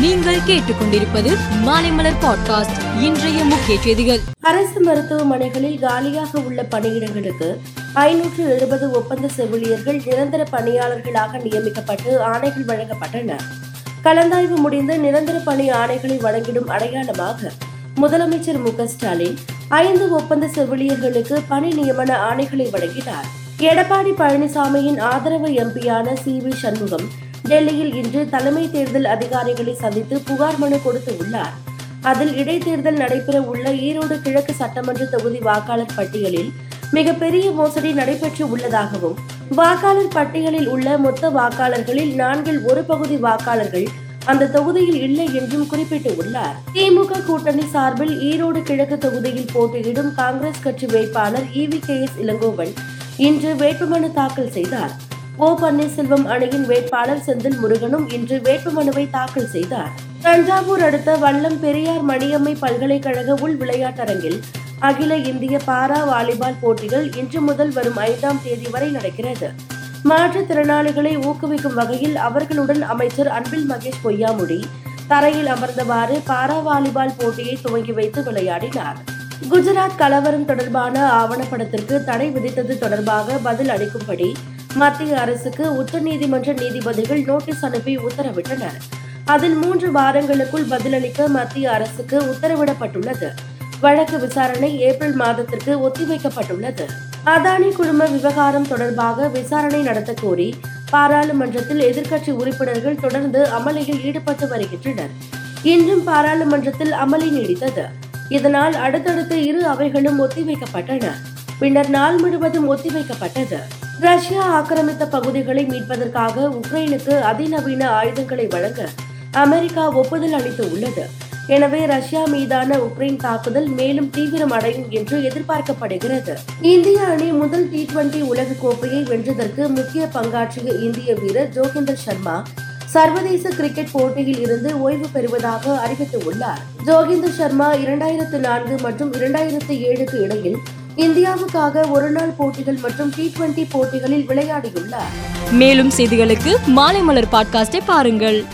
நீங்கள் கேட்டுக்கொண்டிருப்பது மாலைமலர் பாட்காஸ்ட் இன்றைய முக்கிய செய்திகள். அரசு மருத்துவமனைகளில் காலியாக உள்ள பணியிடங்களுக்கு ஐநூற்று எழுபது ஒப்பந்த செவிலியர்கள் நிரந்தர பணியாளர்களாக நியமிக்கப்பட்டு ஆணைகள் வழங்கப்பட்டன. கலந்தாய்வு முடிந்து நிரந்தர பணி ஆணைகளை வழங்கிடும் அடையாளமாக முதலமைச்சர் மு ஸ்டாலின் ஐந்து ஒப்பந்த செவிலியர்களுக்கு பணி நியமன ஆணைகளை வழங்கினார். எடப்பாடி பழனிசாமியின் ஆதரவு எம்பியான சி வி சண்முகம் டெல்லியில் இன்று தலைமை தேர்தல் அதிகாரிகளை சந்தித்து புகார் மனு கொடுத்து உள்ளார். அதில் இடைத்தேர்தல் நடைபெற உள்ள ஈரோடு கிழக்கு சட்டமன்ற தொகுதி வாக்காளர் பட்டியலில் மிகப்பெரிய மோசடி நடைபெற்று உள்ளதாகவும் வாக்காளர் பட்டியலில் உள்ள மொத்த வாக்காளர்களில் நான்கில் ஒரு பகுதி வாக்காளர்கள் அந்த தொகுதியில் இல்லை என்றும் குறிப்பிட்டு உள்ளார். திமுக கூட்டணி சார்பில் ஈரோடு கிழக்கு தொகுதியில் போட்டியிடும் காங்கிரஸ் கட்சி வேட்பாளர் இவி கே எஸ் இளங்கோவன் இன்று வேட்புமனு தாக்கல் செய்தார். ஓ பன்னீர்செல்வம் அணியின் வேட்பாளர் செந்தில் முருகனும் இன்று வேட்புமனுவை தாக்கல் செய்தார். தஞ்சாவூர் அடுத்த வல்லம் பெரியார் மணியம்மை பல்கலைக்கழக உள் விளையாட்டரங்கில் அகில இந்திய பாரா வாலிபால் போட்டிகள் இன்று முதல் வரும் ஐந்தாம் தேதி வரை நடக்கிறது. மாற்றுத்திறனாளிகளை ஊக்குவிக்கும் வகையில் அவர்களுடன் அமைச்சர் அன்பில் மகேஷ் பொய்யாமுடி தரையில் அமர்ந்தவாறு பாரா வாலிபால் போட்டியை துவங்கி வைத்து விளையாடினார். குஜராத் கலவரம் தொடர்பான ஆவணப்படத்திற்கு தடை விதித்தது தொடர்பாக பதில் அளிக்கும்படி மத்திய அரசுக்கு உச்சநீதிமன்ற நீதிபதிகள் நோட்டீஸ் அனுப்பி உத்தரவிட்டனர். அதில் மூன்று வாரங்களுக்குள் பதிலளிக்க மத்திய அரசுக்கு உத்தரவிடப்பட்டுள்ளது. வழக்கு விசாரணை ஏப்ரல் மாதத்திற்கு ஒத்திவைக்கப்பட்டுள்ளது. அதானி குழும விவகாரம் தொடர்பாக விசாரணை நடத்த கோரி பாராளுமன்றத்தில் எதிர்க்கட்சி உறுப்பினர்கள் தொடர்ந்து அமளியில் ஈடுபட்டு வருகின்றனர். இன்றும் பாராளுமன்றத்தில் அமளி நீடித்தது. இதனால் அடுத்தடுத்து இரு அவைகளும் ஒத்திவைக்கப்பட்டன. பின்னர் நாள் முழுவதும் ஒத்திவைக்கப்பட்டது. ரஷ்யா ஆக்கிரமித்த பகுதிகளை மீட்பதற்காக உக்ரைனுக்கு அதிநவீன ஆயுதங்களை வழங்க அமெரிக்கா ஒப்புதல் அளித்து உள்ளது. எனவே ரஷ்யா மீதான உக்ரைன் தாக்குதல் மேலும் தீவிரம் அடையும் என்று எதிர்பார்க்கப்படுகிறது. இந்திய அணி முதல் டி டுவெண்டி உலக கோப்பையை வென்றதற்கு முக்கிய பங்காற்றிய இந்திய வீரர் ஜோகிந்தர் சர்மா சர்வதேச கிரிக்கெட் போட்டியில் இருந்து ஓய்வு பெறுவதாக அறிவித்துள்ளார். ஜோகிந்தர் சர்மா இரண்டாயிரத்து நான்கு மற்றும் இரண்டாயிரத்து ஏழுக்கு இடையில் இந்தியாவுக்காக ஒருநாள் போட்டிகள் மற்றும் டி டுவெண்டி போட்டிகளில் விளையாடியுள்ளார். மேலும் செய்திகளுக்கு மாலைமலர் பாட்காஸ்டை பாருங்கள்.